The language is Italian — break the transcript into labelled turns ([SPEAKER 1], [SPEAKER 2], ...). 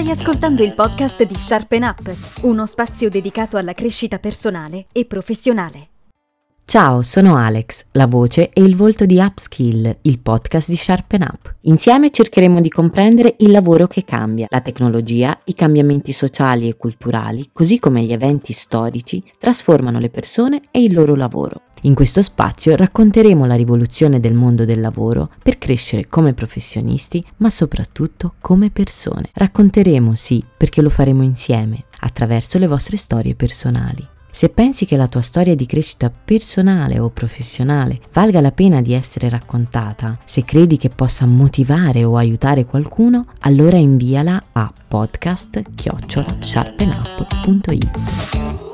[SPEAKER 1] Stai ascoltando il podcast di Sharpen Up, uno spazio dedicato alla crescita personale e professionale.
[SPEAKER 2] Ciao, sono Alex, la voce e il volto di Upskill, il podcast di Sharpen Up. Insieme cercheremo di comprendere il lavoro che cambia, la tecnologia, i cambiamenti sociali e culturali, così come gli eventi storici, trasformano le persone e il loro lavoro. In questo spazio racconteremo la rivoluzione del mondo del lavoro per crescere come professionisti, ma soprattutto come persone. Racconteremo, sì, perché lo faremo insieme, attraverso le vostre storie personali. Se pensi che la tua storia di crescita personale o professionale valga la pena di essere raccontata, se credi che possa motivare o aiutare qualcuno, allora inviala a podcast-sharpenup.it.